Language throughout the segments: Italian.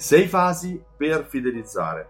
Sei fasi per fidelizzare.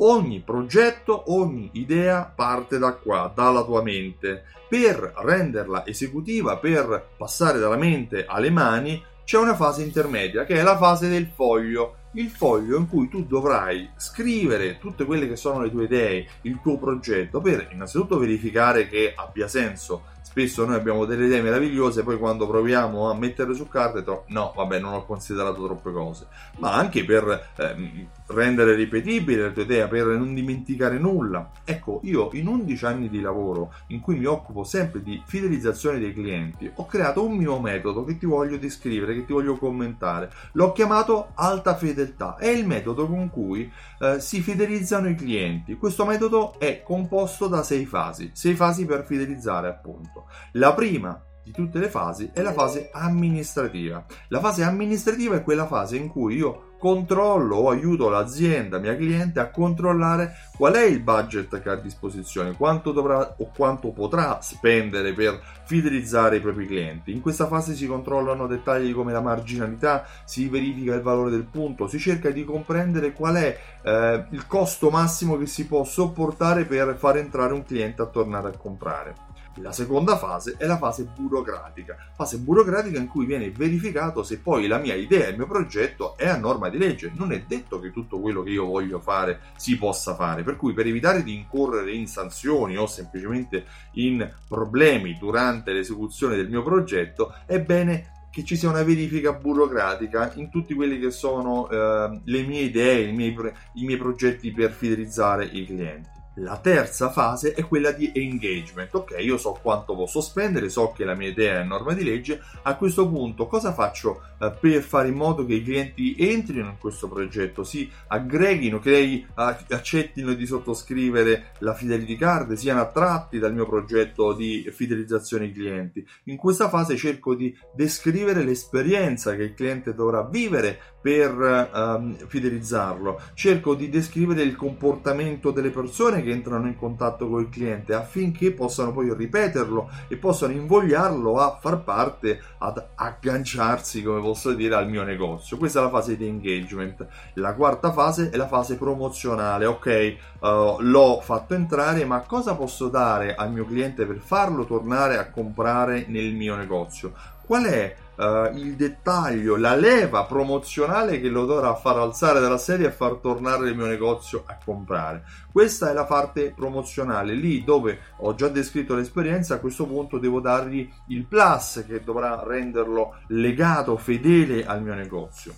Ogni progetto, ogni idea parte da qua, dalla tua mente. Per renderla esecutiva, per passare dalla mente alle mani, c'è una fase intermedia che è la fase del foglio il foglio in cui tu dovrai scrivere tutte quelle che sono le tue idee, il tuo progetto, per innanzitutto verificare che abbia senso. Spesso noi abbiamo delle idee meravigliose, poi quando proviamo a metterle su carta, no, vabbè, non ho considerato troppe cose, ma anche per ehm, rendere ripetibile la tua idea, per non dimenticare nulla. Ecco, io in 11 anni di lavoro in cui mi occupo sempre di fidelizzazione dei clienti, ho creato un mio metodo che ti voglio descrivere, che ti voglio commentare. L'ho chiamato alta fedeltà è il metodo con cui eh, si fidelizzano i clienti. Questo metodo è composto da sei fasi, sei fasi per fidelizzare appunto. La prima di tutte le fasi è la fase amministrativa. La fase amministrativa è quella fase in cui io controllo o aiuto l'azienda, mia cliente, a controllare qual è il budget che ha a disposizione, quanto dovrà o quanto potrà spendere per fidelizzare i propri clienti. In questa fase si controllano dettagli come la marginalità, si verifica il valore del punto, si cerca di comprendere qual è eh, il costo massimo che si può sopportare per far entrare un cliente a tornare a comprare. La seconda fase è la fase burocratica, fase burocratica in cui viene verificato se poi la mia idea, il mio progetto è a norma di legge. Non è detto che tutto quello che io voglio fare si possa fare, per cui per evitare di incorrere in sanzioni o semplicemente in problemi durante l'esecuzione del mio progetto, è bene che ci sia una verifica burocratica in tutti quelli che sono eh, le mie idee, i miei, i miei progetti per fidelizzare i clienti. La terza fase è quella di engagement. Ok, io so quanto posso spendere, so che la mia idea è norma di legge. A questo punto, cosa faccio eh, per fare in modo che i clienti entrino in questo progetto, si aggreghino, che accettino di sottoscrivere la fidelity card, siano attratti dal mio progetto di fidelizzazione ai clienti? In questa fase cerco di descrivere l'esperienza che il cliente dovrà vivere per um, fidelizzarlo. Cerco di descrivere il comportamento delle persone che entrano in contatto con il cliente affinché possano poi ripeterlo e possano invogliarlo a far parte, ad agganciarsi, come posso dire, al mio negozio. Questa è la fase di engagement. La quarta fase è la fase promozionale. Ok, uh, l'ho fatto entrare, ma cosa posso dare al mio cliente per farlo tornare a comprare nel mio negozio? Qual è uh, il dettaglio, la leva promozionale che lo dovrà far alzare dalla sedia e far tornare il mio negozio a comprare. Questa è la parte promozionale, lì dove ho già descritto l'esperienza, a questo punto devo dargli il plus che dovrà renderlo legato, fedele al mio negozio.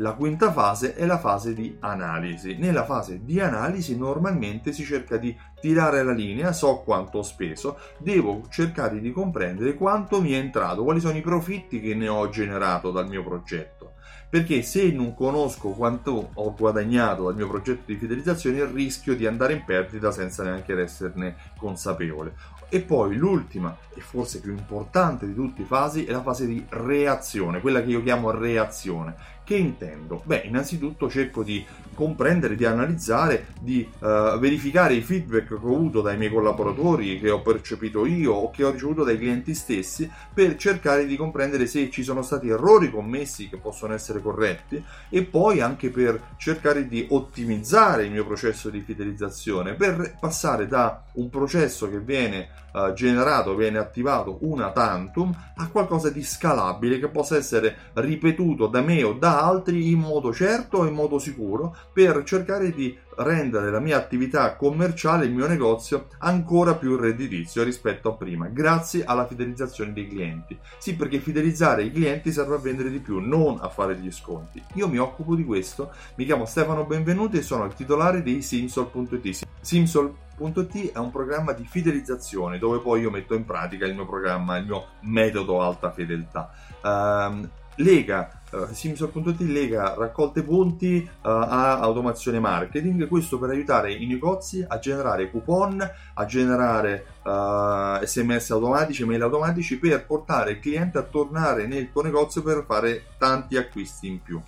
La quinta fase è la fase di analisi. Nella fase di analisi normalmente si cerca di tirare la linea, so quanto ho speso, devo cercare di comprendere quanto mi è entrato, quali sono i profitti che ne ho generato dal mio progetto. Perché se non conosco quanto ho guadagnato dal mio progetto di fidelizzazione, rischio di andare in perdita senza neanche esserne consapevole. E poi l'ultima e forse più importante di tutte le fasi è la fase di reazione, quella che io chiamo reazione. Che intendo? Beh, innanzitutto cerco di comprendere, di analizzare, di uh, verificare i feedback che ho avuto dai miei collaboratori, che ho percepito io o che ho ricevuto dai clienti stessi, per cercare di comprendere se ci sono stati errori commessi che possono essere corretti e poi anche per cercare di ottimizzare il mio processo di fidelizzazione, per passare da un processo che viene uh, generato, viene attivato una tantum a qualcosa di scalabile che possa essere ripetuto da me o da altri in modo certo e in modo sicuro per cercare di rendere la mia attività commerciale, il mio negozio, ancora più redditizio rispetto a prima, grazie alla fidelizzazione dei clienti. Sì, perché fidelizzare i clienti serve a vendere di più, non a fare gli sconti. Io mi occupo di questo, mi chiamo Stefano Benvenuti e sono il titolare di Simsol.it. Simsol.it è un programma di fidelizzazione dove poi io metto in pratica il mio programma, il mio metodo alta fedeltà. Um, lega uh, Simsol.it lega raccolte punti uh, a automazione marketing questo per aiutare i negozi a generare coupon a generare uh, sms automatici mail automatici per portare il cliente a tornare nel tuo negozio per fare tanti acquisti in più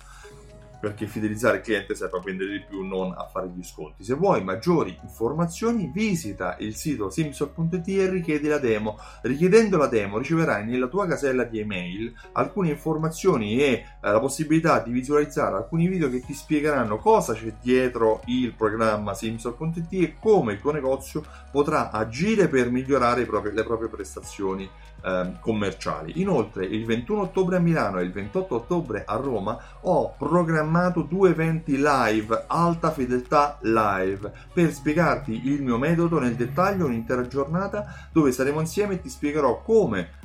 perché fidelizzare il cliente serve a vendere di più, non a fare gli sconti. Se vuoi maggiori informazioni, visita il sito simsol.it e richiedi la demo. Richiedendo la demo riceverai nella tua casella di email alcune informazioni e eh, la possibilità di visualizzare alcuni video che ti spiegheranno cosa c'è dietro il programma simsol.it e come il tuo negozio potrà agire per migliorare le proprie prestazioni eh, commerciali. Inoltre il 21 ottobre a Milano e il 28 ottobre a Roma ho programmato due eventi live, alta fedeltà live, per spiegarti il mio metodo nel dettaglio un'intera giornata dove saremo insieme e ti spiegherò come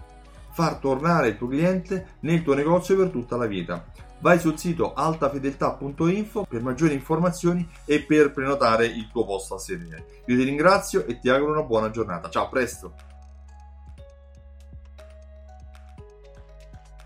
far tornare il tuo cliente nel tuo negozio per tutta la vita. Vai sul sito altafedeltà.info per maggiori informazioni e per prenotare il tuo posto a sedere. Io ti ringrazio e ti auguro una buona giornata. Ciao, a presto!